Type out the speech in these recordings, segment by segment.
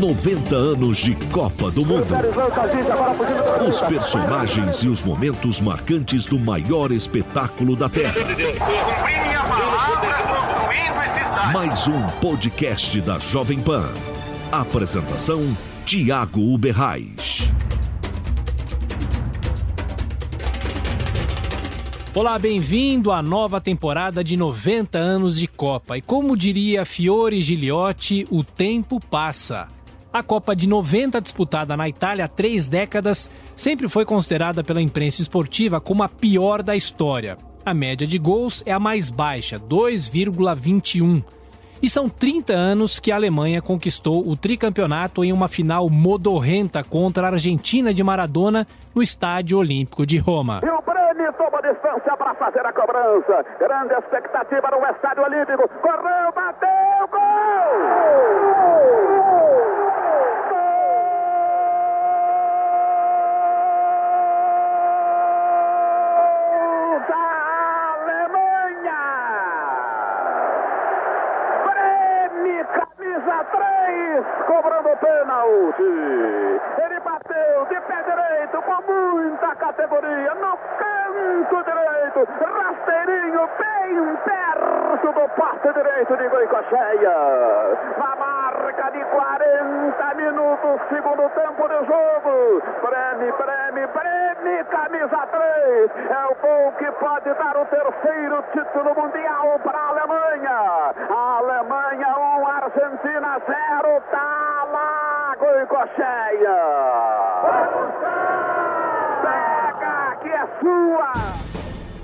90 anos de Copa do Mundo. Os personagens e os momentos marcantes do maior espetáculo da Terra. Mais um podcast da Jovem Pan. Apresentação: Tiago Uberrais. Olá, bem-vindo à nova temporada de 90 anos de Copa. E como diria Fiore Gigliotti, o tempo passa. A Copa de 90, disputada na Itália há três décadas, sempre foi considerada pela imprensa esportiva como a pior da história. A média de gols é a mais baixa, 2,21. E são 30 anos que a Alemanha conquistou o tricampeonato em uma final modorrenta contra a Argentina de Maradona no Estádio Olímpico de Roma. E o Breni toma distância para fazer a cobrança. Grande expectativa no Estádio Olímpico. Correu, bateu, gol! cobrando pênalti. Ele bateu de pé direito com muita categoria no canto direito, rasteirinho bem perto do poste direito de Goicocheia. Na marca de 40 minutos, segundo tempo de jogo. Preme, preme, preme, camisa 3. É o gol que pode dar o terceiro título mundial para a Alemanha. A Alemanha 1, Argentina 0, tá lá, Pega, que é sua.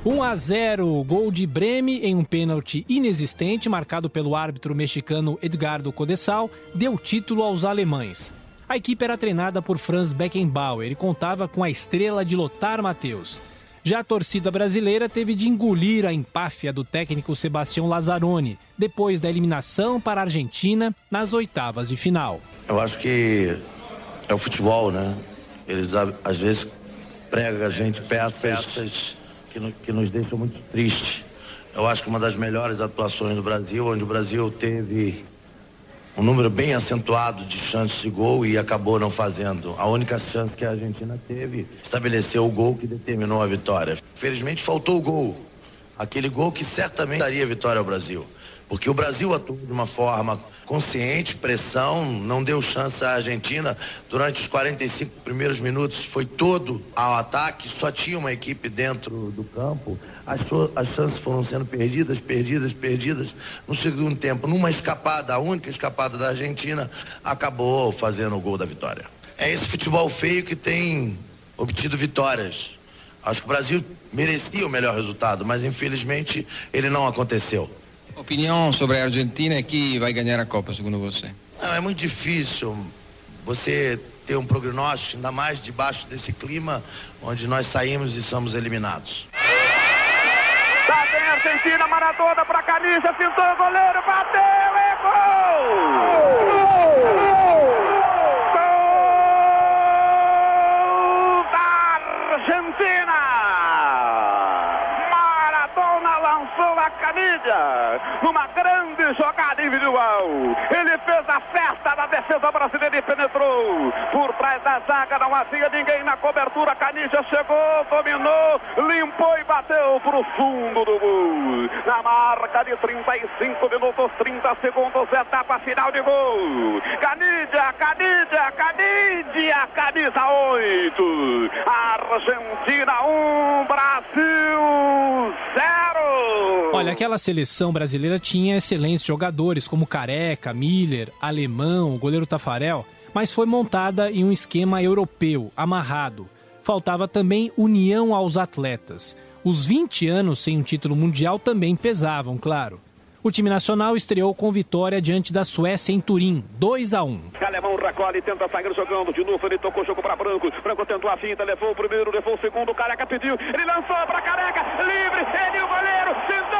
1 a 0, gol de Breme em um pênalti inexistente marcado pelo árbitro mexicano Edgardo Codesal, deu título aos alemães. A equipe era treinada por Franz Beckenbauer e contava com a estrela de Lothar Matheus. Já a torcida brasileira teve de engolir a empáfia do técnico Sebastião Lazzaroni, depois da eliminação para a Argentina nas oitavas de final. Eu acho que é o futebol, né? Eles às vezes pregam a gente peças que, que nos deixam muito tristes. Eu acho que uma das melhores atuações do Brasil, onde o Brasil teve um número bem acentuado de chances de gol e acabou não fazendo. A única chance que a Argentina teve estabeleceu o gol que determinou a vitória. Felizmente faltou o gol. Aquele gol que certamente daria vitória ao Brasil. Porque o Brasil atuou de uma forma consciente, pressão, não deu chance à Argentina. Durante os 45 primeiros minutos foi todo ao ataque, só tinha uma equipe dentro do campo. As, as chances foram sendo perdidas, perdidas, perdidas. No segundo tempo, numa escapada, a única escapada da Argentina, acabou fazendo o gol da vitória. É esse futebol feio que tem obtido vitórias. Acho que o Brasil merecia o melhor resultado, mas infelizmente ele não aconteceu. Opinião sobre a Argentina e quem vai ganhar a Copa, segundo você? Não, é muito difícil você ter um prognóstico, ainda mais debaixo desse clima onde nós saímos e somos eliminados. Tá bem Argentina, Maradona pra camisa, pintou o goleiro, bateu, é gol! Gol! Gol da Argentina! lançou a camisa. Uma grande jogada individual. Ele fez a festa da defesa brasileira e penetrou. Por trás da zaga não havia ninguém na cobertura. Canija chegou, dominou, limpou e bateu para o fundo do gol. Na marca de 35 minutos, 30 segundos, etapa final de gol. Canidia, Canidia, Canidia, camisa 8. Argentina 1, Brasil 0. Olha, aquela seleção brasileira tinha excelentes jogadores como Careca, Miller, Alemão, o goleiro Tafarel, mas foi montada em um esquema europeu, amarrado. Faltava também união aos atletas. Os 20 anos sem um título mundial também pesavam, claro. O time nacional estreou com vitória diante da Suécia em Turim, 2 a 1. Alemão recolhe, tenta sair jogando de novo. Ele tocou o jogo para Branco. Branco tentou a finta, levou o primeiro, levou o segundo. Careca pediu, ele lançou para Careca, livre, ele o goleiro, tentou!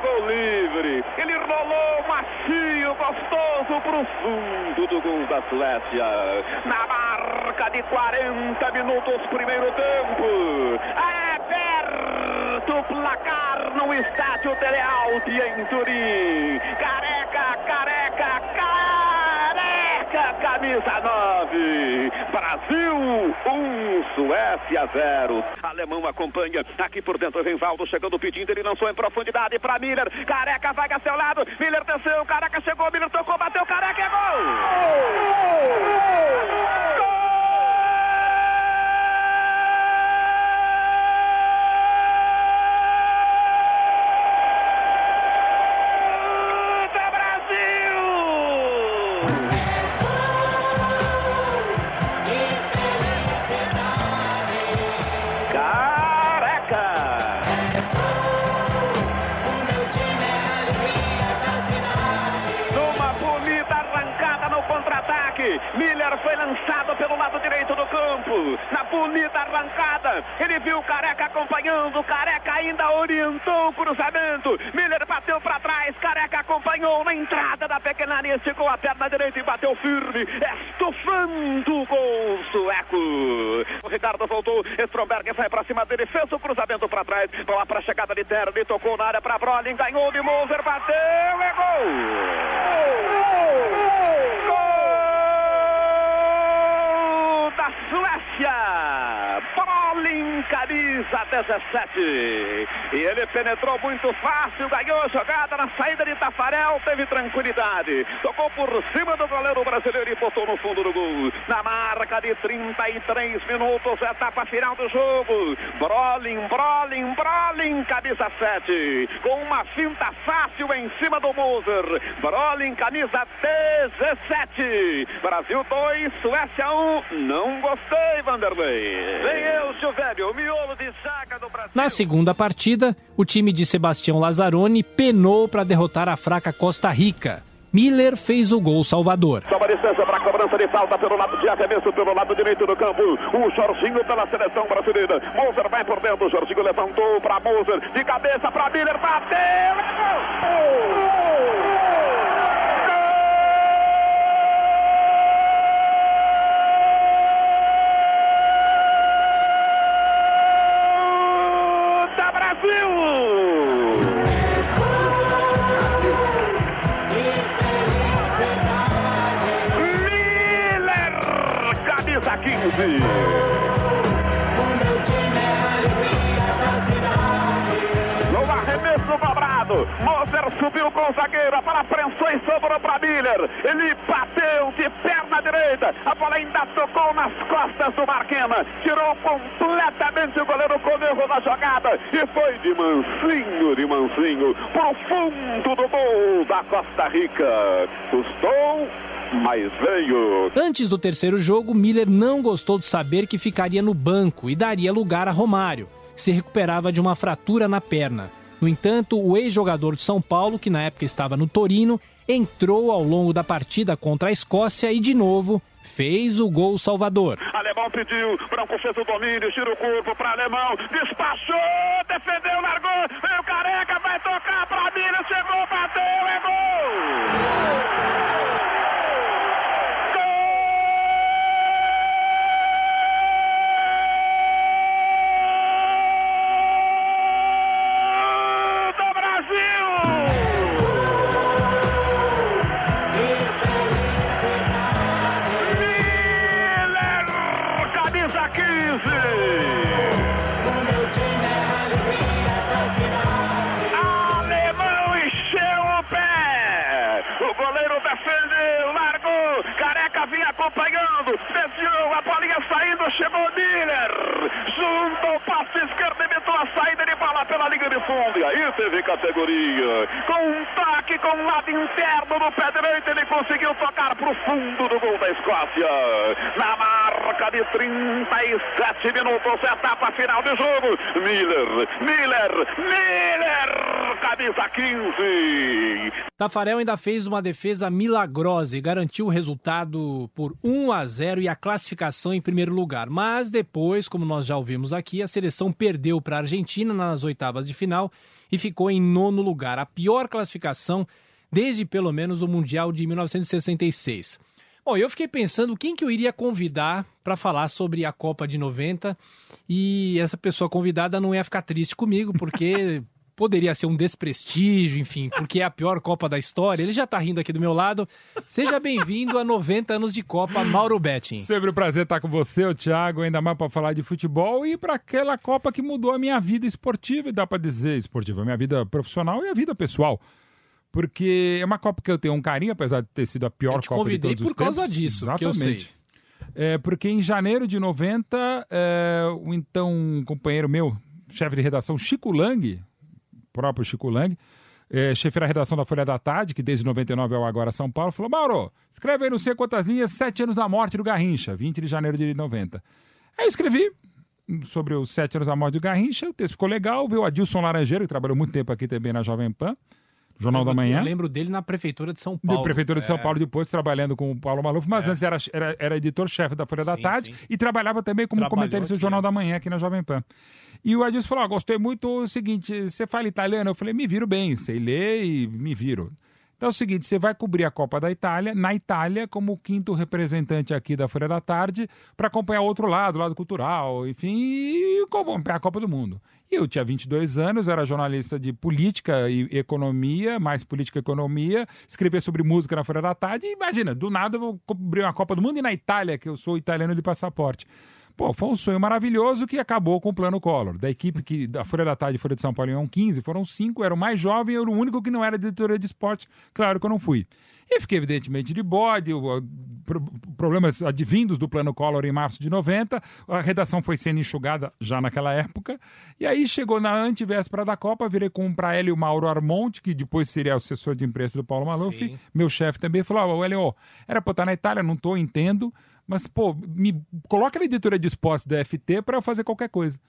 Gol livre. Ele rolou macio, gostoso para o fundo do gol da Suécia. Na marca de 40 minutos, primeiro tempo. É perto o placar no estádio Telealti em Turim. Camisa 9. Brasil 1, um, Suécia 0. Alemão acompanha. Aqui por dentro, Renvaldo chegando pedindo. Ele lançou em profundidade para Miller. Careca vai a seu lado. Miller desceu. Careca chegou. Miller tocou, bateu. Careca é gol! Gol! gol! Miller bonita arrancada. Ele viu o Careca acompanhando. Careca ainda orientou o cruzamento. Miller bateu para trás. Careca acompanhou na entrada da pequena área. Esticou a perna direita e bateu firme. Estufando o gol sueco. O Ricardo voltou. Stromberg sai para cima dele. Fez o cruzamento para trás. Lá para a chegada de Terra. Tocou na área para Brolin. Ganhou de Moser. Bateu. É gol. Gol! gol! Suécia. Brolin, camisa 17. E ele penetrou muito fácil, ganhou a jogada na saída de Tafarel, teve tranquilidade. Tocou por cima do goleiro brasileiro e botou no fundo do gol. Na marca de 33 minutos, etapa final do jogo. Brolin, Brolin, Brolin, camisa 7. Com uma finta fácil em cima do Moser. Brolin, camisa 17. Brasil 2, Suécia 1. Não gostei, Vanderlei. Vem eu, Silvério, o miolo de saca do Brasil. Na segunda partida, o time de Sebastião Lazzaroni penou para derrotar a fraca Costa Rica. Miller fez o gol salvador. Toma licença para a cobrança de falta pelo lado de arremesso, pelo lado direito do campo. O Jorginho pela seleção brasileira. Moser vai por dentro. O Jorginho levantou para Moser. De cabeça para Miller. Bateu! Gol! Miller. Ele bateu de perna direita. A bola ainda tocou nas costas do Marquena. Tirou completamente o goleiro com erro na jogada. E foi de mansinho, de mansinho, pro fundo do gol da Costa Rica. Custou mas veio. Antes do terceiro jogo, Miller não gostou de saber que ficaria no banco e daria lugar a Romário, se recuperava de uma fratura na perna. No entanto, o ex-jogador de São Paulo, que na época estava no Torino, entrou ao longo da partida contra a Escócia e, de novo, fez o gol salvador. Alemão pediu, Branco fez o domínio, tira o corpo para Alemão, despachou, defendeu, largou, veio Careca, vai tocar para Miller, chegou, bateu, é gol! bolinha saindo, chegou o Miller. Zumbou passe esquerdo, evitou a saída de bola pela linha de fundo. E aí teve categoria. Com um toque com o lado interno do pé direito, ele conseguiu tocar para o fundo do gol da Escócia. Na marca de 37 minutos, etapa final de jogo. Miller, Miller, Miller, camisa 15. Tafarel ainda fez uma defesa milagrosa e garantiu o resultado por 1 a 0 e a classificação em primeiro lugar. Mas depois, como nós já ouvimos aqui, a seleção perdeu para a Argentina nas oitavas de final e ficou em nono lugar, a pior classificação desde pelo menos o Mundial de 1966. Bom, eu fiquei pensando quem que eu iria convidar para falar sobre a Copa de 90 e essa pessoa convidada não ia ficar triste comigo, porque poderia ser um desprestígio, enfim, porque é a pior Copa da história. Ele já tá rindo aqui do meu lado. Seja bem-vindo a 90 anos de Copa, Mauro Betting. Sempre um prazer estar com você, o Thiago, ainda mais para falar de futebol e para aquela Copa que mudou a minha vida esportiva, e dá para dizer esportiva, a minha vida profissional e a vida pessoal. Porque é uma Copa que eu tenho um carinho, apesar de ter sido a pior Copa de todos os tempos. por causa disso, Exatamente. É, porque em janeiro de 90, é, o então companheiro meu, chefe de redação, Chico Lang, próprio Chico Lang, é, chefe da redação da Folha da Tarde, que desde 99 é o Agora São Paulo, falou: Mauro, escreve aí não sei quantas linhas, sete anos da morte do Garrincha, 20 de janeiro de 90. Aí eu escrevi sobre os sete anos da morte do Garrincha, o texto ficou legal, veio o Adilson Laranjeiro, que trabalhou muito tempo aqui também na Jovem Pan, Jornal da Manhã. Eu lembro dele na Prefeitura de São Paulo. Da Prefeitura de São É. Paulo, depois trabalhando com o Paulo Maluf, mas É. antes era, era, era editor-chefe da Folha da Sim, Tarde sim. e trabalhava também como Trabalhou comentarista do Jornal é. da Manhã aqui na Jovem Pan. E o Adilson falou: ah, gostei muito o seguinte, você fala italiano? Eu falei, me viro bem, sei ler e me viro. Então é o seguinte, você vai cobrir a Copa da Itália, na Itália, como quinto representante aqui da Folha da Tarde, para acompanhar o outro lado, o lado cultural, enfim, e acompanhar a Copa do Mundo. Eu tinha 22 anos, era jornalista de política e economia, mais política e economia, escrevia sobre música na Folha da Tarde, e imagina, do nada eu vou cobrir uma Copa do Mundo e na Itália, que eu sou italiano de passaporte. Pô, foi um sonho maravilhoso que acabou com o plano Collor. Da equipe que da Folha da Tarde e Folha de São Paulo eram 15, foram cinco, era o mais jovem, eu era o único que não era editoria de esporte. Claro que eu não fui. E fiquei, evidentemente, de bode, problemas advindos do plano Collor em março de 90. A redação foi sendo enxugada já naquela época. E aí chegou na antivéspera da Copa, virei com para ele o Mauro Armonte, que depois seria assessor de imprensa do Paulo Maluf. Sim. Meu chefe também falou: Ó, Hélio, era para estar na Itália, não tô, entendo. Mas, pô, me coloca na editoria de esportes da FT para eu fazer qualquer coisa.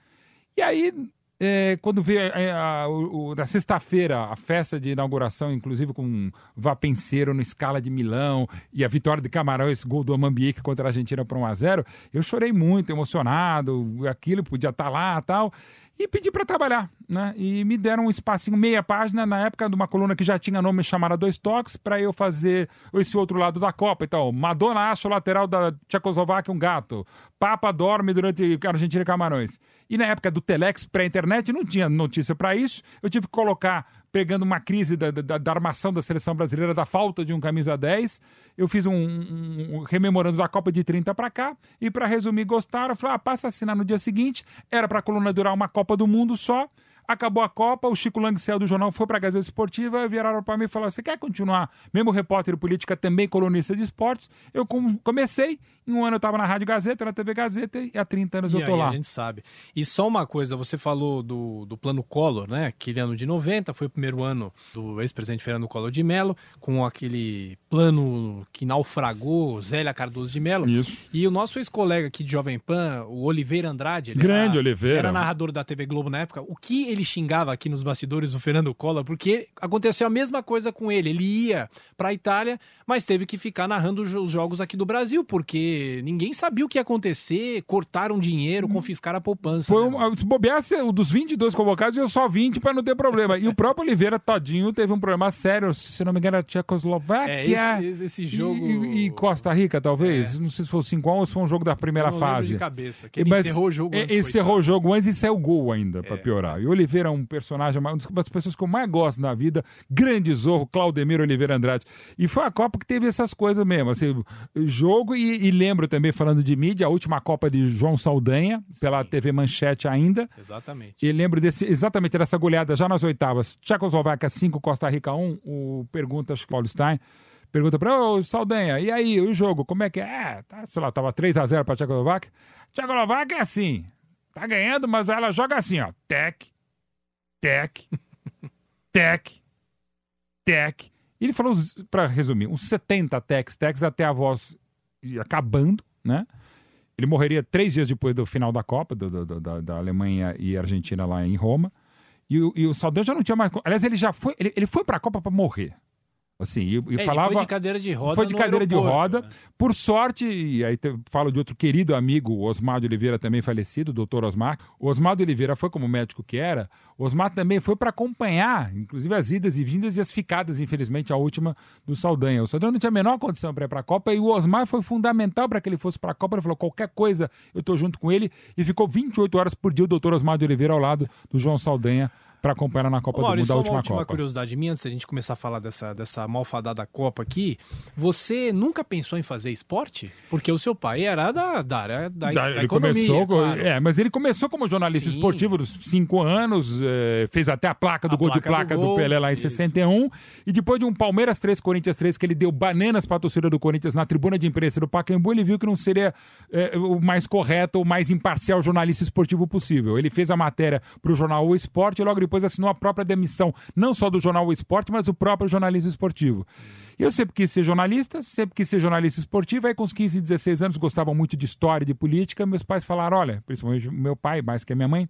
E aí, é, quando veio é, a- o- na sexta-feira a festa de inauguração, inclusive com Vapenseiro no Scala de Milão e a vitória de Camarões, gol do Amambique contra a Argentina por 1 a 0 eu chorei muito, emocionado, aquilo podia estar lá tal. E pedi para trabalhar, né? E me deram um espacinho, meia página, na época de uma coluna que já tinha nome chamada Dois Toques, para eu fazer esse outro lado da Copa. Então, Madonna acha o lateral da Tchecoslováquia um gato. Papa dorme durante Argentina e Camarões. E na época do Telex pré-internet não tinha notícia para isso. Eu tive que colocar, pegando uma crise da, da, da armação da seleção brasileira, da falta de um camisa 10. Eu fiz um, um- um rememorando da Copa de 30 para cá. E para resumir, gostaram. Falei, ah, passa a assinar no dia seguinte. Era para a coluna durar uma Copa do Mundo só. Acabou a Copa, o Chico Lang saiu do jornal, foi para a Gazeta Esportiva, viraram para mim e falaram: Você quer continuar, mesmo repórter de política, também colunista de esportes? Eu com- comecei, em um ano eu estava na Rádio Gazeta, na TV Gazeta, e há 30 anos E eu tô aí, lá. a gente sabe. E só uma coisa, você falou do, do plano Collor, né? Aquele ano de 90, foi o primeiro ano do ex-presidente Fernando Collor de Mello, com aquele plano que naufragou Zélia Cardoso de Mello. Isso. E o nosso ex-colega aqui de Jovem Pan, o Oliveira Andrade, ele Grande era, Oliveira. era narrador da TV Globo na época, o que ele xingava aqui nos bastidores do Fernando Collor, porque aconteceu a mesma coisa com ele. Ele ia para a Itália, mas teve que ficar narrando os os jogos aqui do Brasil, porque ninguém sabia o que ia acontecer, cortaram dinheiro, confiscaram a poupança. Foi né, um, se bobeasse, o dos 22 convocados, eu só 20 para não ter problema. E o próprio Oliveira Todinho teve um problema sério, se não me engano, era Tchecoslováquia. É, esse- esse- e- jogo- E, e Costa Rica, talvez. Não sei se foi 5x1 ou se foi um jogo da primeira fase. de cabeça, que ele encerrou o jogo é, antes, Encerrou o jogo antes e saiu gol ainda, É. piorar. E o Oliveira é um personagem, uma das pessoas que eu mais gosto na vida. Grande zorro, Claudemir Oliveira Andrade. E foi a Copa que teve essas coisas mesmo, assim, jogo e, e lembro também, falando de mídia, a última Copa de João Saldanha, pela TV Manchete ainda. Exatamente. E lembro desse, exatamente dessa goleada já nas oitavas. Tchecoslováquia 5, Costa Rica 1. O pergunta, acho que Paulo Stein, pergunta para ô Saldanha, e aí, o jogo, como é que é? É, tá, sei lá, tava 3 a 0 para Tchecoslováquia. Tchecoslováquia é assim. Tá ganhando, mas ela joga assim, ó. Tec, tec, tec, tec. Ele falou, pra resumir, uns 70 tecs, tecs até a voz acabando, né? Ele morreria três dias depois do final da Copa, do, do, da, da, Alemanha e Argentina lá em Roma. E, e o Saldanha já não tinha mais. Aliás, ele já foi. Ele, ele foi pra Copa para morrer. Assim, e, e É, falava. Ele foi de cadeira de roda. Foi de cadeira de roda. né? Por sorte, e aí te- falo de outro querido amigo, Osmar de Oliveira, também falecido, o doutor Osmar. O Osmar de Oliveira foi como médico que era. O Osmar também foi para acompanhar, inclusive as idas e vindas e as ficadas, infelizmente, a última do Saldanha. O Saldanha não tinha a menor condição para ir para a Copa e o Osmar foi fundamental para que ele fosse para a Copa. Ele falou: qualquer coisa, eu tô junto com ele. E ficou 28 horas por dia o doutor Osmar de Oliveira ao lado do João Saldanha para acompanhar na Copa Ô, do Mundo, só última uma última Copa. curiosidade minha, antes da gente começar a falar dessa, dessa malfadada Copa aqui. Você nunca pensou em fazer esporte? Porque o seu pai era da, da área da, Da- ele economia, começou, com- claro. é, mas ele começou como jornalista Sim. esportivo dos cinco anos, eh, fez até a placa do A gol de placa do placa do, gol, Pelé lá em isso. 61, e depois de um Palmeiras 3, Corinthians 3, que ele deu bananas para a torcida do Corinthians na tribuna de imprensa do Pacaembu, ele viu que não seria eh, o mais correto ou mais imparcial jornalista esportivo possível. Ele fez a matéria para o jornal O Esporte e logo depois assinou a própria demissão, não só do jornal O Esporte, mas do próprio jornalista esportivo. E eu sempre quis ser jornalista, sempre quis ser jornalista esportivo, aí com uns 15, 16 anos gostava muito de história, de política, meus pais falaram, olha, principalmente meu pai, mais que a minha mãe,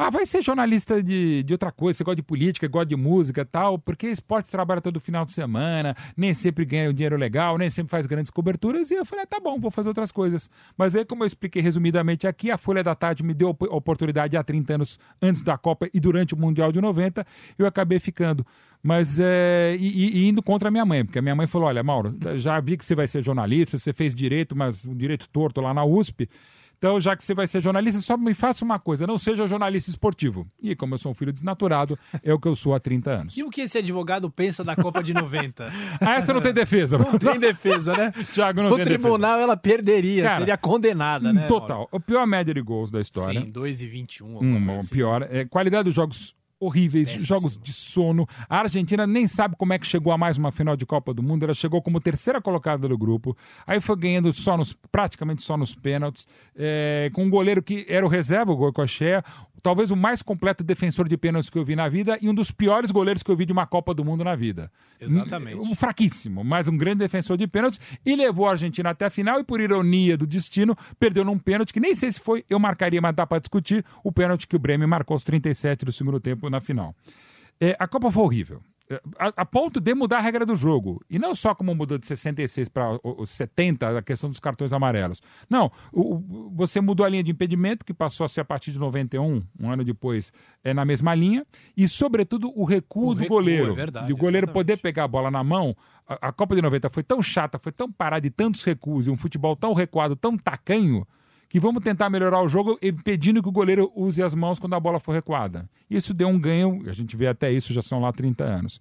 ah, vai ser jornalista de, de outra coisa, você gosta de política, gosta de música tal, porque esporte trabalha todo final de semana, nem sempre ganha um dinheiro legal, nem sempre faz grandes coberturas, e eu falei, ah, tá bom, vou fazer outras coisas. Mas aí, como eu expliquei resumidamente aqui, a Folha da Tarde me deu a op- oportunidade há 30 anos antes da Copa e durante o Mundial de 90, eu acabei ficando. Mas, é, e- e indo contra a minha mãe, porque a minha mãe falou, olha, Mauro, já vi que você vai ser jornalista, você fez direito, mas um direito torto lá na USP, então, já que você vai ser jornalista, só me faça uma coisa, não seja jornalista esportivo. E como eu sou um filho desnaturado, é o que eu sou há 30 anos. E o que esse advogado pensa da Copa de 90? Ah, essa não tem defesa. Não tem defesa, né? Thiago, não No tem tribunal ela perderia, Cara, seria condenada, né? Total. A pior média de gols da história. Sim, 2 e 21. alguma Hum, coisa bom, assim. pior. É, qualidade dos jogos horríveis, Péssimo. jogos de sono. A Argentina nem sabe como é que chegou a mais uma final de Copa do Mundo. Ela chegou como terceira colocada do grupo. Aí foi ganhando só nos, praticamente só nos pênaltis. é, com um goleiro que era o reserva, o Goicoechea. Talvez o mais completo defensor de pênaltis que eu vi na vida e um dos piores goleiros que eu vi de uma Copa do Mundo na vida. Exatamente. Um fraquíssimo, mas um grande defensor de pênaltis e levou a Argentina até a final e por ironia do destino, perdeu num pênalti que nem sei se foi, eu marcaria, mas dá para discutir, o pênalti que o Bremen marcou aos 37 do segundo tempo na final. É, a Copa foi horrível. É, A, a ponto de mudar a regra do jogo. E não só como mudou de 66 para os 70, a questão dos cartões amarelos. Não, o- o- você mudou a linha de impedimento, que passou a ser a partir de 91, um ano depois, é na mesma linha. E, sobretudo, o recuo O do recuo, goleiro. é verdade, de o goleiro exatamente. poder pegar a bola na mão. A, a Copa de 90 foi tão chata, foi tão parada de tantos recuos, e um futebol tão recuado, tão tacanho, que vamos tentar melhorar o jogo impedindo que o goleiro use as mãos quando a bola for recuada. Isso deu um ganho, a gente vê até isso, já são lá 30 anos.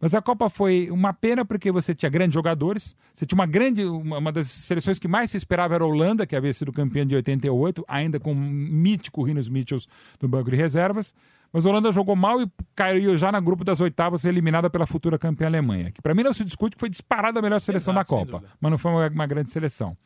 Mas a Copa foi uma pena porque você tinha grandes jogadores, você tinha uma grande, uma, uma das seleções que mais se esperava era a Holanda, que havia sido campeã de 88, ainda com o mítico Rinos Mitchells no banco de reservas. Mas a Holanda jogou mal e caiu já no grupo das oitavas, eliminada pela futura campeã Alemanha. Que para mim não se discute que foi disparada a melhor seleção Exato, da Copa, mas não foi uma, uma grande seleção.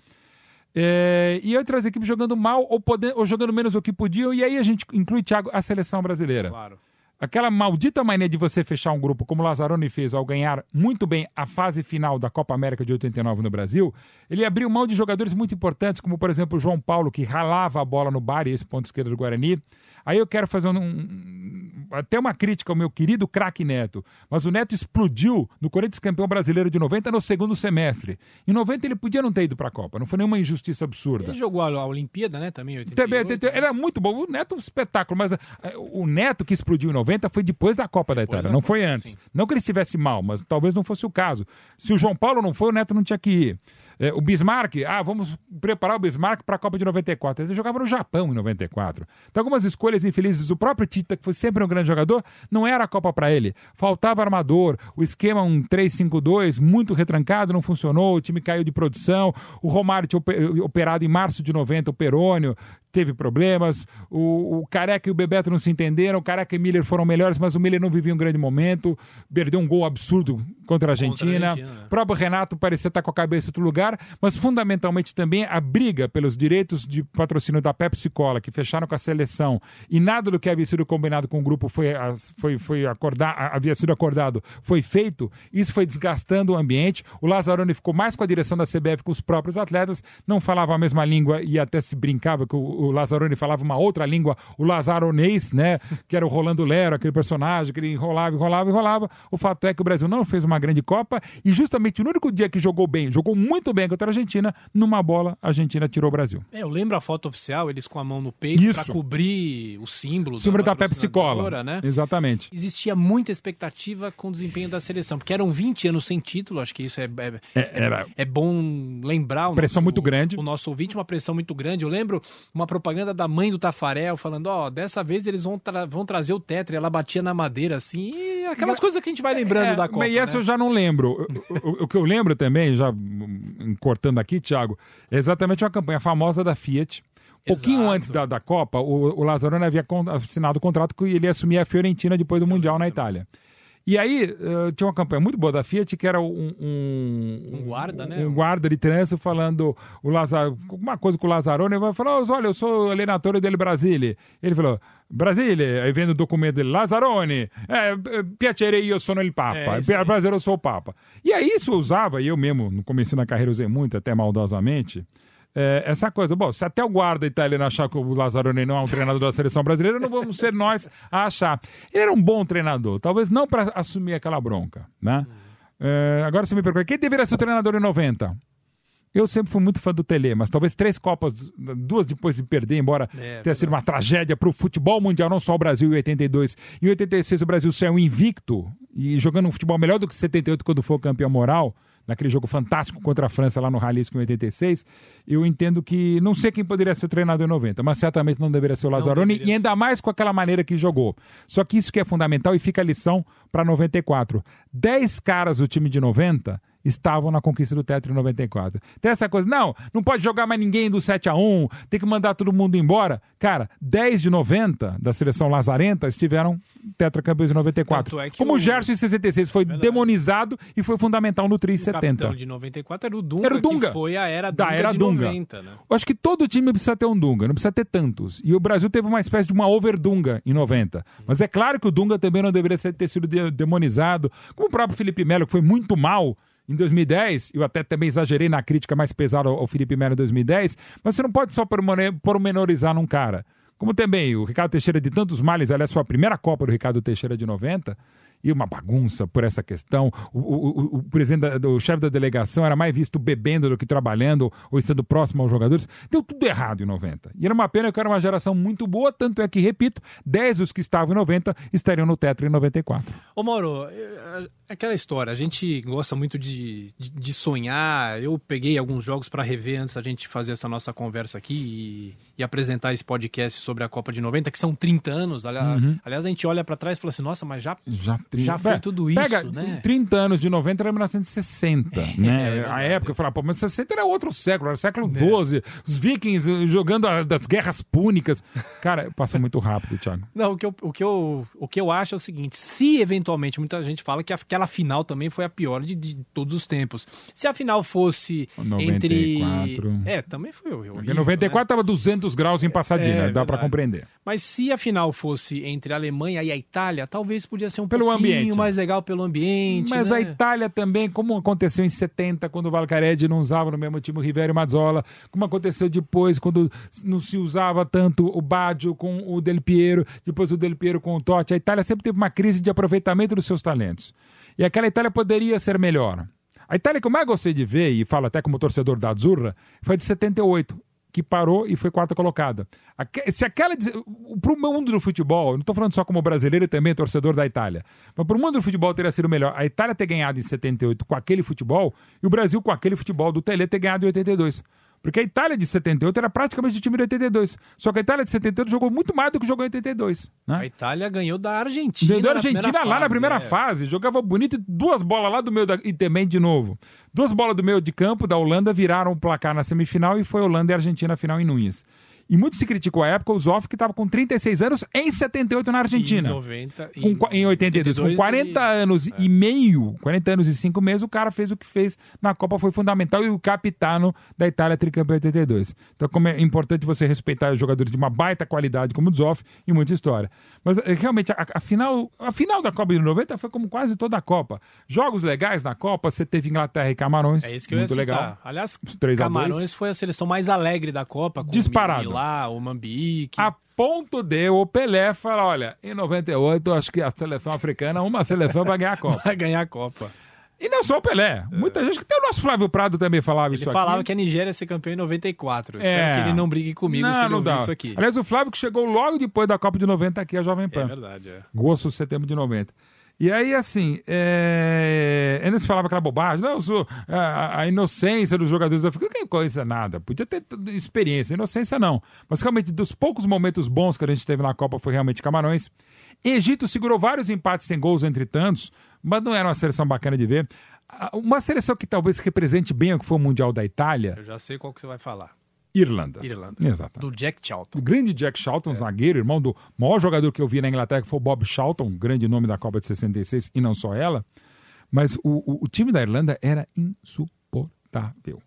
É, e outras equipes jogando mal ou, poder, ou jogando menos do que podiam, e aí a gente inclui, Thiago, a seleção brasileira. Claro. Aquela maldita mania de você fechar um grupo como o Lazzaroni fez ao ganhar muito bem a fase final da Copa América de 89 no Brasil, ele abriu mão de jogadores muito importantes, como por exemplo o João Paulo, que ralava a bola no bar e esse ponto esquerdo do Guarani. Aí eu quero fazer um, um- até uma crítica ao meu querido craque Neto, mas o Neto explodiu no Corinthians campeão brasileiro de 90 no segundo semestre. Em 90 ele podia não ter ido para a Copa, não foi nenhuma injustiça absurda. Ele jogou a, Olimpíada, né? Também, em 88. Também, tem- tem- era muito bom. O Neto, um espetáculo. Mas eh, o Neto que explodiu em 90 foi depois da Copa da Itália, da não Copa, foi antes. sim. Não que ele estivesse mal, mas talvez não fosse o caso. Se o João Paulo não foi, o Neto não tinha que ir. Eh, o Bismarck, ah, vamos preparar o Bismarck para a Copa de 94. Ele jogava no Japão em 94. Então, algumas escolhas infelizes. O próprio Tita, que foi sempre um grande jogador, não era a Copa para ele. Faltava armador. O esquema um 3-5-2, muito retrancado, não funcionou. O time caiu de produção. O Romário tinha ope- operado em março de 90, o Perônio teve problemas, o, o Careca e o Bebeto não se entenderam, o Careca e Miller foram melhores, mas o Miller não vivia um grande momento, perdeu um gol absurdo contra a Argentina. Argentina, né? O próprio Renato parecia estar com a cabeça em outro lugar, mas fundamentalmente também a briga pelos direitos de patrocínio da Pepsi Cola, que fecharam com a seleção, e nada do que havia sido combinado com o grupo foi, foi, foi acordar, havia sido acordado, foi feito, isso foi desgastando o ambiente. O Lazzaroni ficou mais com a direção da CBF, com os próprios atletas, não falava a mesma língua e até se brincava que o, o Lazzaroni falava uma outra língua, o Lazzaronês, né? Que era o Rolando Lero, aquele personagem que ele enrolava, enrolava, enrolava. O fato é que o Brasil não fez uma grande Copa e justamente no único dia que jogou bem, jogou muito bem contra a Argentina, numa bola, a Argentina tirou o Brasil. É, eu lembro a foto oficial, eles com a mão no peito pra cobrir o símbolo, O símbolo da Pepsi Cola. né? Exatamente. Existia muita expectativa com o desempenho da seleção, porque eram 20 anos sem título, acho que isso é, é, era- é bom lembrar. o Pressão nosso- muito grande. O nosso ouvinte, uma pressão muito grande. Eu lembro uma propaganda da mãe do Tafarel falando: ó, dessa vez eles vão, tra- vão trazer o Tetra. E ela batia na madeira assim, e aquelas coisas que a gente vai lembrando É, da Copa. Mas essa né? eu já não lembro. O, o- o que eu lembro também, já hum, cortando aqui, Thiago, é exatamente uma campanha famosa da Fiat. Pouquinho Exato. antes da, da Copa, o, o Lazzaroni havia assinado o contrato que ele ia assumir a Fiorentina depois do Mundial na Itália. E aí, eh, tinha uma campanha muito boa da Fiat, que era um, um, Um guarda, né? um guarda de trânsito falando o Lazar, uma coisa com o Lazzaroni, ele falou, olha, eu sou allenatore del Brasile. Ele falou, Brasile, aí vendo o documento dele, Lazzaroni, é, eh, piacere, io sono il Papa, É, isso aí. Brasil, eu sou o Papa. E aí isso eu usava, e eu mesmo, no começo da carreira usei muito, até maldosamente, é, essa coisa, bom, se até o guarda italiano achar que o Lazzaroni não é um treinador da seleção brasileira, não vamos ser nós a achar. Ele era um bom treinador, talvez não para assumir aquela bronca, né? É, agora você me pergunta, quem deveria ser o treinador em 90? Eu sempre fui muito fã do Tele, mas talvez três Copas, duas depois de perder, embora É, tenha sido uma tragédia para o futebol mundial, não só o Brasil em 82. Em 86 o Brasil saiu invicto e jogando um futebol melhor do que 78 quando foi campeão moral, naquele jogo fantástico contra a França lá no Jalisco em 86. Eu entendo que não sei quem poderia ser o treinador em 90, mas certamente não deveria ser o Lazzaroni e ainda mais com aquela maneira que jogou. Só que isso que é fundamental e fica a lição para 94. Dez caras do time de 90 estavam na conquista do Tetra em 94. Tem essa coisa, não, não pode jogar mais ninguém do 7 a 1 tem que mandar todo mundo embora. Cara, 10 de 90 da seleção lazarenta estiveram tetracampeões em 94. Tanto é Como o o- Gerson em 66 foi demonizado e foi fundamental no Tri em O 70. capitão de 94 era o Dunga, Era o Dunga. que foi a era Da Dunga era de Dunga. 90, né? Eu acho que todo time precisa ter um Dunga, não precisa ter tantos. E o Brasil teve uma espécie de uma over-Dunga em 90. Mas é claro que o Dunga também não deveria ter sido de- demonizado, como o próprio Felipe Melo, que foi muito mal em 2010. Eu até também exagerei na crítica mais pesada ao, Felipe Melo em 2010. Mas você não pode só pormenorizar num cara. Como também o Ricardo Teixeira de tantos males, aliás, foi a primeira Copa do Ricardo Teixeira de 90 e uma bagunça por essa questão. O, o- o- o presidente, da- do chefe da delegação era mais visto bebendo do que trabalhando ou estando próximo aos jogadores. Deu tudo errado em 90. E era uma pena que era uma geração muito boa, tanto é que, repito, 10 dos que estavam em 90 estariam no Tetra em 94. Ô Mauro, é- é aquela história, a gente gosta muito de, de, de sonhar. Eu peguei alguns jogos para rever antes da gente fazer essa nossa conversa aqui e, e apresentar esse podcast sobre a Copa de 90, que são 30 anos. Ali- Uhum. Aliás, a gente olha para trás e fala assim: nossa, mas já. Já, Já foi tudo isso, pega, né? 30 anos de 90 era 1960, né? é a época, eu falava, pô, mas 60 era outro século, era século XII. Os vikings eh, jogando a- das guerras púnicas. Cara, passa muito rápido, Thiago. Não, o que, eu, o, que eu, o que eu acho é o seguinte: se eventualmente muita gente fala que aquela final também foi a pior de, de todos os tempos. Se a final fosse 94. entre. É, também foi horrível. Porque 94 tava 200 graus em Passadina, É, dá pra verdade. compreender. Mas se a final fosse entre a Alemanha e a Itália, talvez podia ser um Pelo pouquinho ambiente. mais legal pelo ambiente. Mas né? a Itália também, como aconteceu em 70, quando o Valcaredi não usava no mesmo time o Rivero e Mazzola, como aconteceu depois, quando não se usava tanto o Baggio com o Del Piero, depois o Del Piero com o Totti, a Itália sempre teve uma crise de aproveitamento dos seus talentos. E aquela Itália poderia ser melhor. A Itália que eu mais gostei de ver, e falo até como torcedor da Azzurra, foi de 78 que parou e foi quarta colocada. Se aquela. Para o mundo do futebol, não estou falando só como brasileiro e também torcedor da Itália, mas para o mundo do futebol teria sido melhor a Itália ter ganhado em 78 com aquele futebol e o Brasil com aquele futebol do Tele ter ganhado em 82. Porque a Itália de 78 era praticamente o time de 82. Só que a Itália de 78 jogou muito mais do que jogou em 82. Né? A Itália ganhou da Argentina. Deu da na Argentina primeira lá na fase, primeira é. fase. Jogava bonito e duas bolas lá do meio da, e também de novo. Duas bolas do meio de campo da Holanda viraram o placar na semifinal e foi Holanda e Argentina final em Nunes. E muito se criticou a época o Zoff, que estava com 36 anos em 78 na Argentina. Em 90, Com em 82, com 40 anos e meio, 40 anos e 5 meses, o cara fez o que fez na Copa, foi fundamental e o capitano da Itália tricampeão 82. Então, como é importante você respeitar os jogadores de uma baita qualidade como o Zoff e muita história. Mas eh, realmente, a, a final, a final da Copa de 90 foi como quase toda a Copa. Jogos legais na Copa, você teve Inglaterra e Camarões, É isso que eu ia muito citar. legal. Aliás, a Camarões dois. foi a seleção mais alegre da Copa. Com Disparado. O Milá, o Mambique. A ponto de o Pelé falar, olha, em 98 eu acho que a seleção africana, uma seleção vai ganhar a Copa. Vai ganhar a Copa. E não só o Pelé. Muita gente que tem o nosso Flávio Prado também falava Ele isso falava aqui. que a Nigéria ia ser campeão em 94. Eu É. Espero que ele não brigue comigo não, se ele não dá. isso aqui. Aliás, o Flávio que chegou logo depois da Copa de 90 aqui, a Jovem Pan. É verdade, é. Agosto, setembro de 90. E aí, assim, é... se falava aquela bobagem, não, sou a, a inocência dos jogadores da África, que coisa nada, podia ter experiência, inocência não. Mas realmente, dos poucos momentos bons que a gente teve na Copa foi realmente Camarões. Egito segurou vários empates sem gols entre tantos, mas não era uma seleção bacana de ver. Uma seleção que talvez represente bem o que foi o Mundial da Itália, Eu já sei qual que você vai falar. Irlanda. Irlanda. Exato. Do Jack Charlton. O grande Jack Charlton, zagueiro, irmão do maior jogador que eu vi na Inglaterra, que foi o Bob Charlton, grande nome da Copa de 66, e não só ela. Mas o, o- o time da Irlanda era insuportável.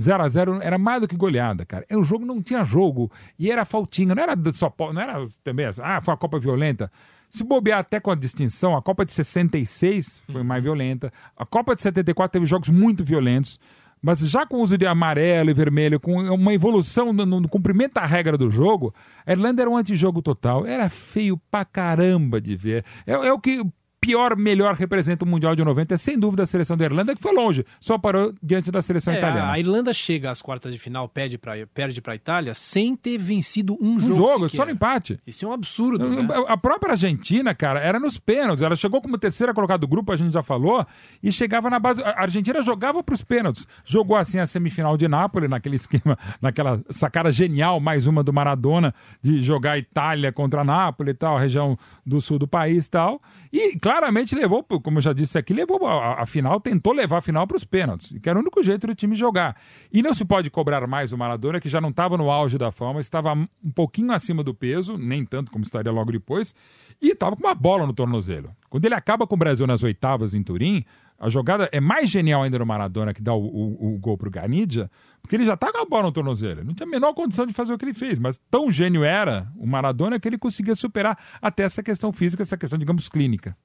0 a 0 era mais do que goleada, cara. O jogo não tinha jogo e era faltinha, não era só não era também, ah, foi uma Copa violenta. Se bobear até com a distinção, a Copa de 66 foi mais violenta. A Copa de 74 teve jogos muito violentos. Mas já com o uso de amarelo e vermelho, com uma evolução no, no cumprimento da regra do jogo, a Irlanda era um antijogo total. Era feio pra caramba de ver. É, é o que pior, melhor representa o Mundial de 90, é sem dúvida a seleção da Irlanda, que foi longe, só parou diante da seleção É, italiana. a Irlanda chega às quartas de final, perde pra, perde pra Itália, sem ter vencido um, Um jogo. jogo, só no empate. Isso é um absurdo, né? A própria Argentina, cara, era nos pênaltis. Ela chegou como terceira colocada do grupo, a gente já falou, e chegava na base. A Argentina jogava para os pênaltis. Jogou assim a semifinal de Nápoles, naquele esquema, naquela sacada genial, mais uma do Maradona, de jogar Itália contra Nápoles e tal, região do sul do país e tal. E claramente levou, como eu já disse aqui, levou a, a final, tentou levar a final para os pênaltis, que era o único jeito do time jogar. E não se pode cobrar mais o Maradona, que já não estava no auge da fama, estava um pouquinho acima do peso, nem tanto como estaria logo depois, e estava com uma bola no tornozelo. Quando ele acaba com o Brasil nas oitavas em Turim, a jogada é mais genial ainda no Maradona, que dá o, o, o gol pro Ganidia, porque ele já tá com a bola no tornozelo. Não tinha a menor condição de fazer o que ele fez, mas tão gênio era o Maradona que ele conseguia superar até essa questão física, essa questão, digamos, clínica.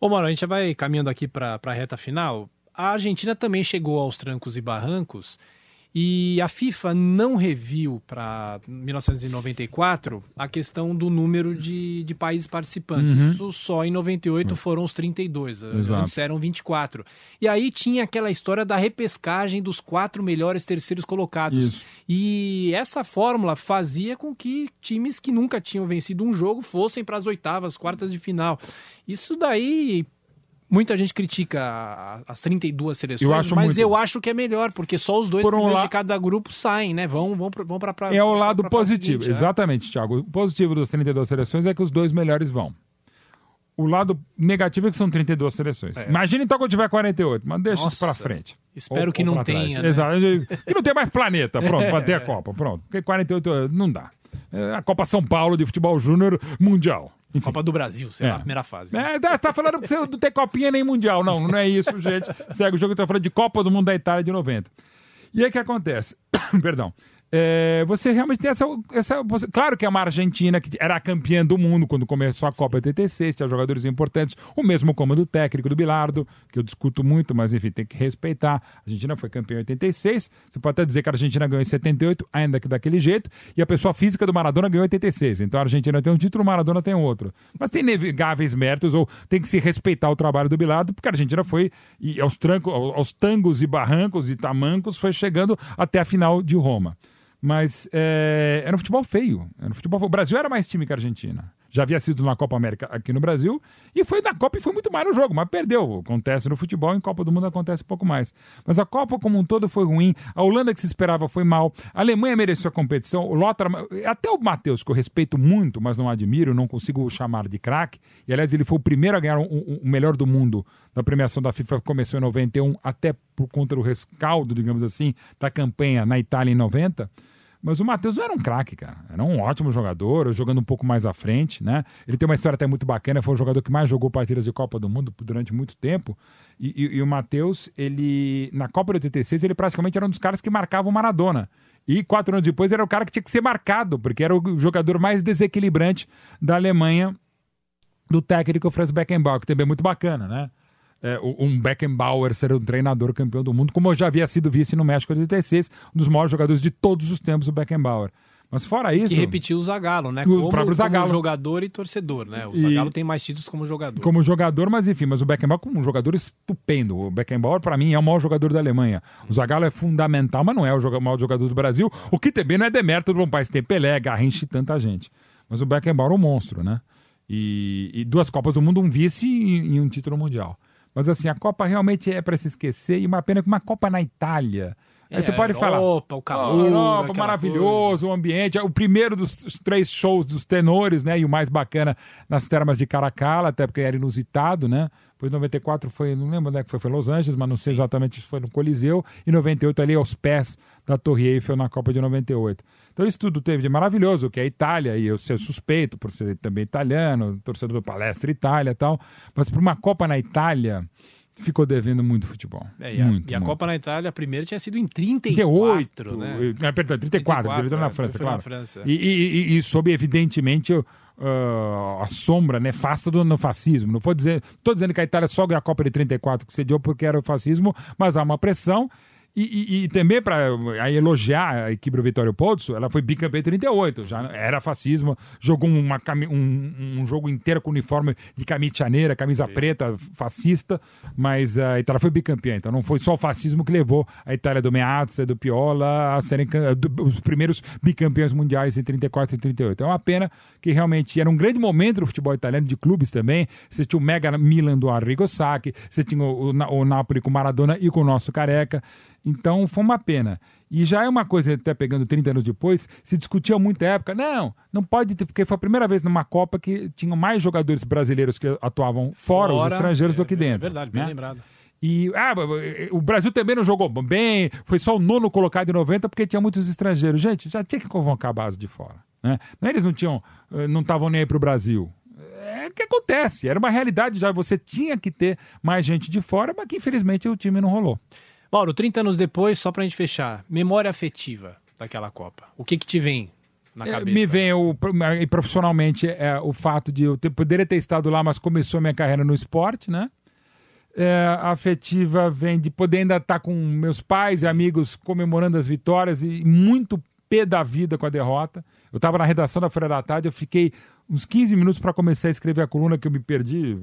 Ô, Mauro, a gente já vai caminhando aqui para a reta final. A Argentina também chegou aos trancos e barrancos e a FIFA não reviu para 1994 a questão do número de, de países participantes. Uhum. Isso só em 98 foram os 32, Exato. antes eram 24. E aí tinha aquela história da repescagem dos quatro melhores terceiros colocados. Isso. E essa fórmula fazia com que times que nunca tinham vencido um jogo fossem para as oitavas, quartas de final. Isso daí. Muita gente critica as 32 seleções, Eu mas muito. eu acho que é melhor, porque só os dois Por um la- de cada grupo saem, né? Vão, vão, pra- vão para pra, É o lado pra fase positivo, seguinte, é. exatamente, Thiago. O positivo das 32 seleções é que os dois melhores vão. O lado negativo é que são 32 seleções. Imagina então quando tiver 48, mas deixa isso É. Nossa, pra frente. espero que não pra trás. tenha, né? Exato. Que não tenha mais planeta, pronto, pra ter a Copa, pronto. Porque 48 não dá. É a Copa São Paulo de futebol júnior mundial. Enfim. Copa do Brasil, sei É. lá, primeira fase. É, tá- você tá falando que você não tem copinha nem mundial. Não, não é isso, gente. Segue o jogo, eu tô falando de Copa do Mundo da Itália de 90. E aí o que acontece? Perdão. É, você realmente tem essa, essa. Claro que é uma Argentina que era campeã do mundo quando começou a Copa 86, tinha jogadores importantes, o mesmo comando técnico do Bilardo, que eu discuto muito, mas enfim, tem que respeitar. A Argentina foi campeã em 86, você pode até dizer que a Argentina ganhou em 78, ainda que daquele jeito, e a pessoa física do Maradona ganhou em 86. Então a Argentina tem um título, o Maradona tem outro. Mas tem inegáveis méritos, ou tem que se respeitar o trabalho do Bilardo, porque a Argentina foi e aos, trancos, aos tangos e barrancos e tamancos, foi chegando até a final de Roma. Mas é, era um futebol feio. Era um futebol... O Brasil era mais time que a Argentina. Já havia sido na Copa América aqui no Brasil. E foi na Copa e foi muito mais no jogo, mas perdeu. Acontece no futebol, em Copa do Mundo acontece um pouco mais. Mas a Copa como um todo foi ruim. A Holanda que se esperava foi mal. A Alemanha mereceu a competição. O Lothar, até o Matheus, que eu respeito muito, mas não admiro, não consigo chamar de craque. E aliás, ele foi o primeiro a ganhar o um, um, melhor do mundo da premiação da FIFA, que começou em 91, até por conta do rescaldo, digamos assim, da campanha na Itália em 90. Mas o Matheus não era um craque, cara. Era um ótimo jogador, jogando um pouco mais à frente, né? Ele tem uma história até muito bacana, foi o jogador que mais jogou partidas de Copa do Mundo durante muito tempo. E, e, e o Matheus, ele, na Copa de 86, ele praticamente era um dos caras que marcava o Maradona. E quatro anos depois era o cara que tinha que ser marcado, porque era o jogador mais desequilibrante da Alemanha, do técnico Franz Beckenbauer, que também é muito bacana, né? É, um Beckenbauer ser um treinador campeão do mundo, como eu já havia sido vice no México de 86, um dos maiores jogadores de todos os tempos, o Beckenbauer. Mas fora isso. Que repetiu o Zagallo, né? O como, próprio Zagallo. como jogador e torcedor, né? O Zagallo tem mais títulos como jogador. Como jogador, mas enfim, mas o Beckenbauer como um jogador estupendo. O Beckenbauer, para mim, é o maior jogador da Alemanha. O Zagallo é fundamental, mas não é o maior jogador do Brasil. O que também não é demérito do bom país. Tem Pelé, Garrincha e tanta gente. Mas o Beckenbauer é um monstro, né? E, e duas Copas do Mundo, um vice e, e um título mundial. Mas assim, a Copa realmente é para se esquecer, e uma pena que uma Copa na Itália. Aí É, você pode falar. Europa, o calor, Europa, maravilhoso, o ambiente. é O primeiro dos três shows dos tenores, né? E o mais bacana nas termas de Caracala, até porque era inusitado, né? Depois 94 foi, não lembro onde é que foi, foi Los Angeles, mas não sei exatamente se foi no Coliseu. E 98 ali aos pés da Torre Eiffel na Copa de 98. Então isso tudo teve de maravilhoso, que é a Itália, e eu ser suspeito por ser também italiano, torcedor do Palestra Itália e tal. Mas para uma Copa na Itália, ficou devendo muito futebol. É, e a, muito, e a muito. Copa na Itália, a primeira tinha sido em 34, 38, né? é, perdão, 34, 34, ele na França, foi na claro. França. E, e, e- e sob, evidentemente, uh, a sombra nefasta do no fascismo. Não vou dizer, estou dizendo que a Itália só ganhou a Copa de 34 que sediou porque era o fascismo, mas há uma pressão. E, e- e também para elogiar a equipe do Vitório Pozzo, ela foi bicampeã em 38, já era fascismo, jogou uma, um, um jogo inteiro com uniforme de camisa camisa preta, fascista, mas a Itália foi bicampeã, então não foi só o fascismo que levou a Itália do Meazza, do Piola a serem cam- do- os primeiros bicampeões mundiais em 34 e 38. É uma pena que realmente era um grande momento do futebol italiano, de clubes também. Você tinha o Mega Milan do Arrigo Sacchi, você tinha o, o, o Napoli com Maradona e com o nosso Careca. Então foi uma pena. E já é uma coisa, até pegando 30 anos depois, se discutia muito época. Não, não pode ter, porque foi a primeira vez numa Copa que tinham mais jogadores brasileiros que atuavam fora, os estrangeiros do que dentro. É verdade, bem né? lembrado. E ah, o Brasil também não jogou bem, foi só o nono colocado em 90 porque tinha muitos estrangeiros. Gente, já tinha que convocar a base de fora. Né? Não, eles não tinham, eh, não estavam nem aí para o Brasil. É o que acontece, era uma realidade já. Você tinha que ter mais gente de fora, mas que infelizmente o time não rolou. Mauro, 30 anos depois, só pra gente fechar, memória afetiva daquela Copa. O que que te vem na É, cabeça? Me vem o, profissionalmente é, o fato de eu ter, poderia ter estado lá, mas começou minha carreira no esporte, né? É, afetiva vem de poder ainda estar com meus pais e amigos comemorando as vitórias e muito pé da vida com a derrota. Eu estava na redação da Folha da Tarde, eu fiquei uns 15 minutos para começar a escrever a coluna que eu me perdi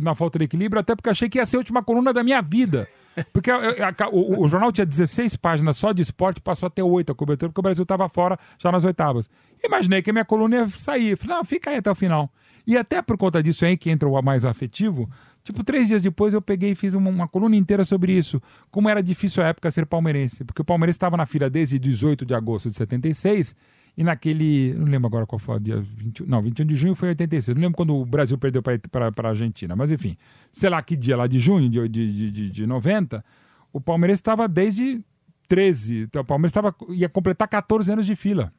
na falta de equilíbrio, até porque achei que ia ser a última coluna da minha vida. Porque a- o, o jornal tinha 16 páginas só de esporte, passou até 8 a cobertura, porque o Brasil estava fora já nas oitavas. Imaginei que a minha coluna ia sair. Falei, não, fica aí até o final. E até por conta disso aí, que entra o mais afetivo, tipo, três dias depois eu peguei e fiz uma, uma coluna inteira sobre isso. Como era difícil a época ser palmeirense. Porque o Palmeirense estava na fila desde 18 de agosto de 76, e naquele. Não lembro agora qual foi o dia. 21, não, 21 de junho foi 86. Não lembro quando o Brasil perdeu para a Argentina. Mas enfim, sei lá que dia lá de junho de, de, de, de 90, o Palmeirense estava desde 13. Então, o Palmeirense tava, ia completar 14 anos de fila.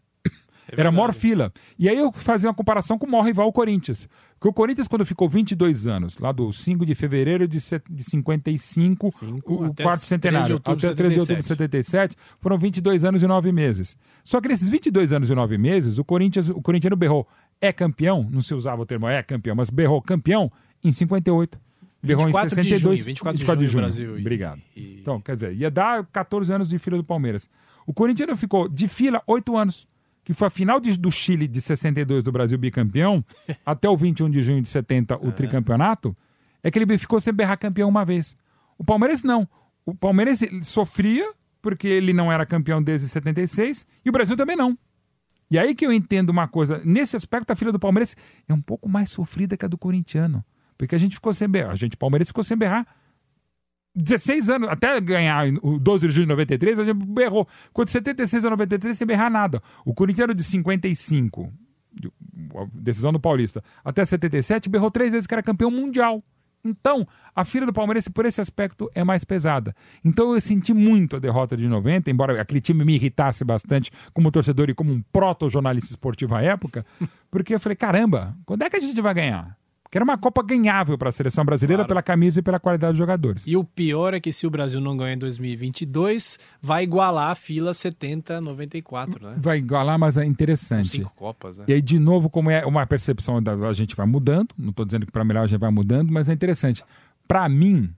Era a maior fila. E aí eu fazia uma comparação com o maior rival, o Corinthians. Porque o Corinthians, quando ficou 22 anos, lá do 5 de fevereiro de, set- de 55, o, o quarto 13 de centenário, de até 13 de outubro de 77, foram 22 anos e 9 meses. Só que nesses 22 anos e 9 meses, o Corinthians, o corintiano berrou, é campeão, não se usava o termo é campeão, mas berrou campeão em 58. Berrou em 24 de 62. junho, 24 de junho, Brasil e- Obrigado. e- Então, quer dizer, ia dar 14 anos de fila do Palmeiras. O corintiano ficou de fila 8 anos, que foi a final de- do Chile de 62 do Brasil bicampeão, até o 21 de junho de 70 o tricampeonato, é que ele ficou sem berrar campeão uma vez. O Palmeiras não. O Palmeiras sofria porque ele não era campeão desde 76 e o Brasil também não. E aí que eu entendo uma coisa, nesse aspecto a fila do Palmeiras é um pouco mais sofrida que a do corintiano, porque a gente ficou sem berrar, a gente Palmeiras ficou sem berrar 16 anos, até ganhar o 12 de junho de 93, a gente berrou. Quando de 76 a 93, sem berrar nada. O corintiano de 55, de- a decisão do Paulista, até 77, berrou três vezes que era campeão mundial. Então, a fila do Palmeiras, por esse aspecto, é mais pesada. Então, eu senti muito a derrota de 90, embora aquele time me irritasse bastante como torcedor e como um proto-jornalista esportivo à época, porque eu falei, caramba, quando é que a gente vai ganhar? Que era uma Copa ganhável para a seleção brasileira claro. pela camisa e pela qualidade dos jogadores. E o pior é que se o Brasil não ganhar em 2022, vai igualar a fila 70-94, né? Vai igualar, mas é interessante. cinco Copas, né? E aí, de novo, como é uma percepção da a gente vai mudando, não estou dizendo que para melhor a gente vai mudando, mas é interessante. Para mim,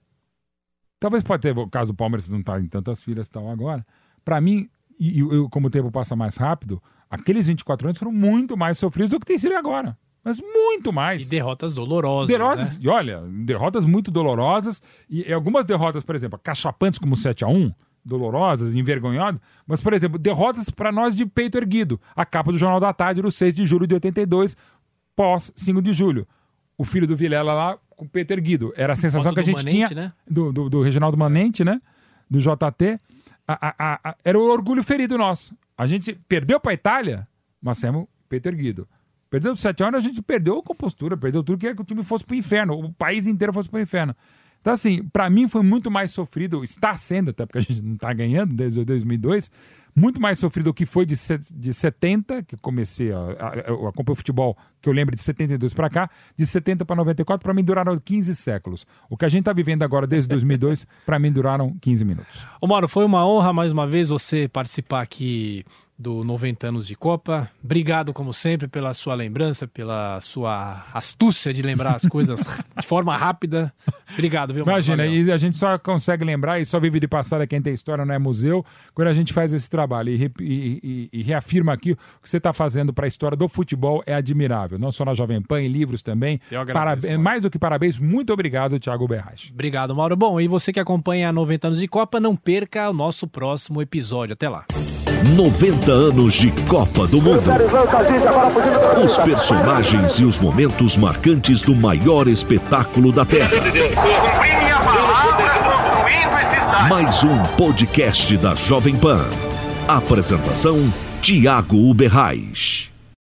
talvez pode ter o caso do Palmeiras não estar tá em tantas filas e tal agora, para mim, e, e como o tempo passa mais rápido, aqueles 24 anos foram muito mais sofridos do que tem sido agora mas muito mais. E derrotas dolorosas. Derrotas, né? e olha, derrotas muito dolorosas. E, algumas derrotas, por exemplo, cachapantes como 7 a 1 dolorosas, envergonhadas, mas, por exemplo, derrotas para nós de peito erguido. A capa do Jornal da Tarde, no 6 de julho de 82, pós 5 de julho. O filho do Vilela lá com o peito erguido. Era a sensação que a gente Manente, tinha. Né? Do, do, do Reginaldo Manente, né? Do JT. A, a, a, era o orgulho ferido nosso. A gente perdeu para a Itália, mas temos peito erguido. Perdeu 7 horas, a gente perdeu a compostura, perdeu tudo, queria que o time fosse pro inferno, o país inteiro fosse pro inferno. Então, assim, para mim foi muito mais sofrido, está sendo, até porque a gente não está ganhando desde 2002, muito mais sofrido do que foi de, de 70, que comecei a, a, a acompanhar o futebol, que eu lembro de 72 para cá, de 70 para 94, para mim duraram 15 séculos. O que a gente está vivendo agora desde 2002, para mim duraram 15 minutos. Ô Mauro, foi uma honra mais uma vez você participar aqui do 90 anos de Copa. Obrigado, como sempre, pela sua lembrança, pela sua astúcia de lembrar as coisas de forma rápida. Obrigado, viu, Imagina, e a gente só consegue lembrar e só vive de passada quem tem história não é museu, quando a gente faz esse trabalho e, e, e, e reafirma aqui o que você está fazendo para a história do futebol é admirável. Não só na Jovem Pan, em livros também. Parabéns, mais do que parabéns, muito obrigado, Thiago Berrache. Obrigado, Mauro. Bom, e você que acompanha 90 anos de Copa, não perca o nosso próximo episódio. Até lá. 90 anos de Copa do Mundo. Os personagens e os momentos marcantes do maior espetáculo da Terra. Mais um podcast da Jovem Pan. Apresentação: Tiago Uberrais.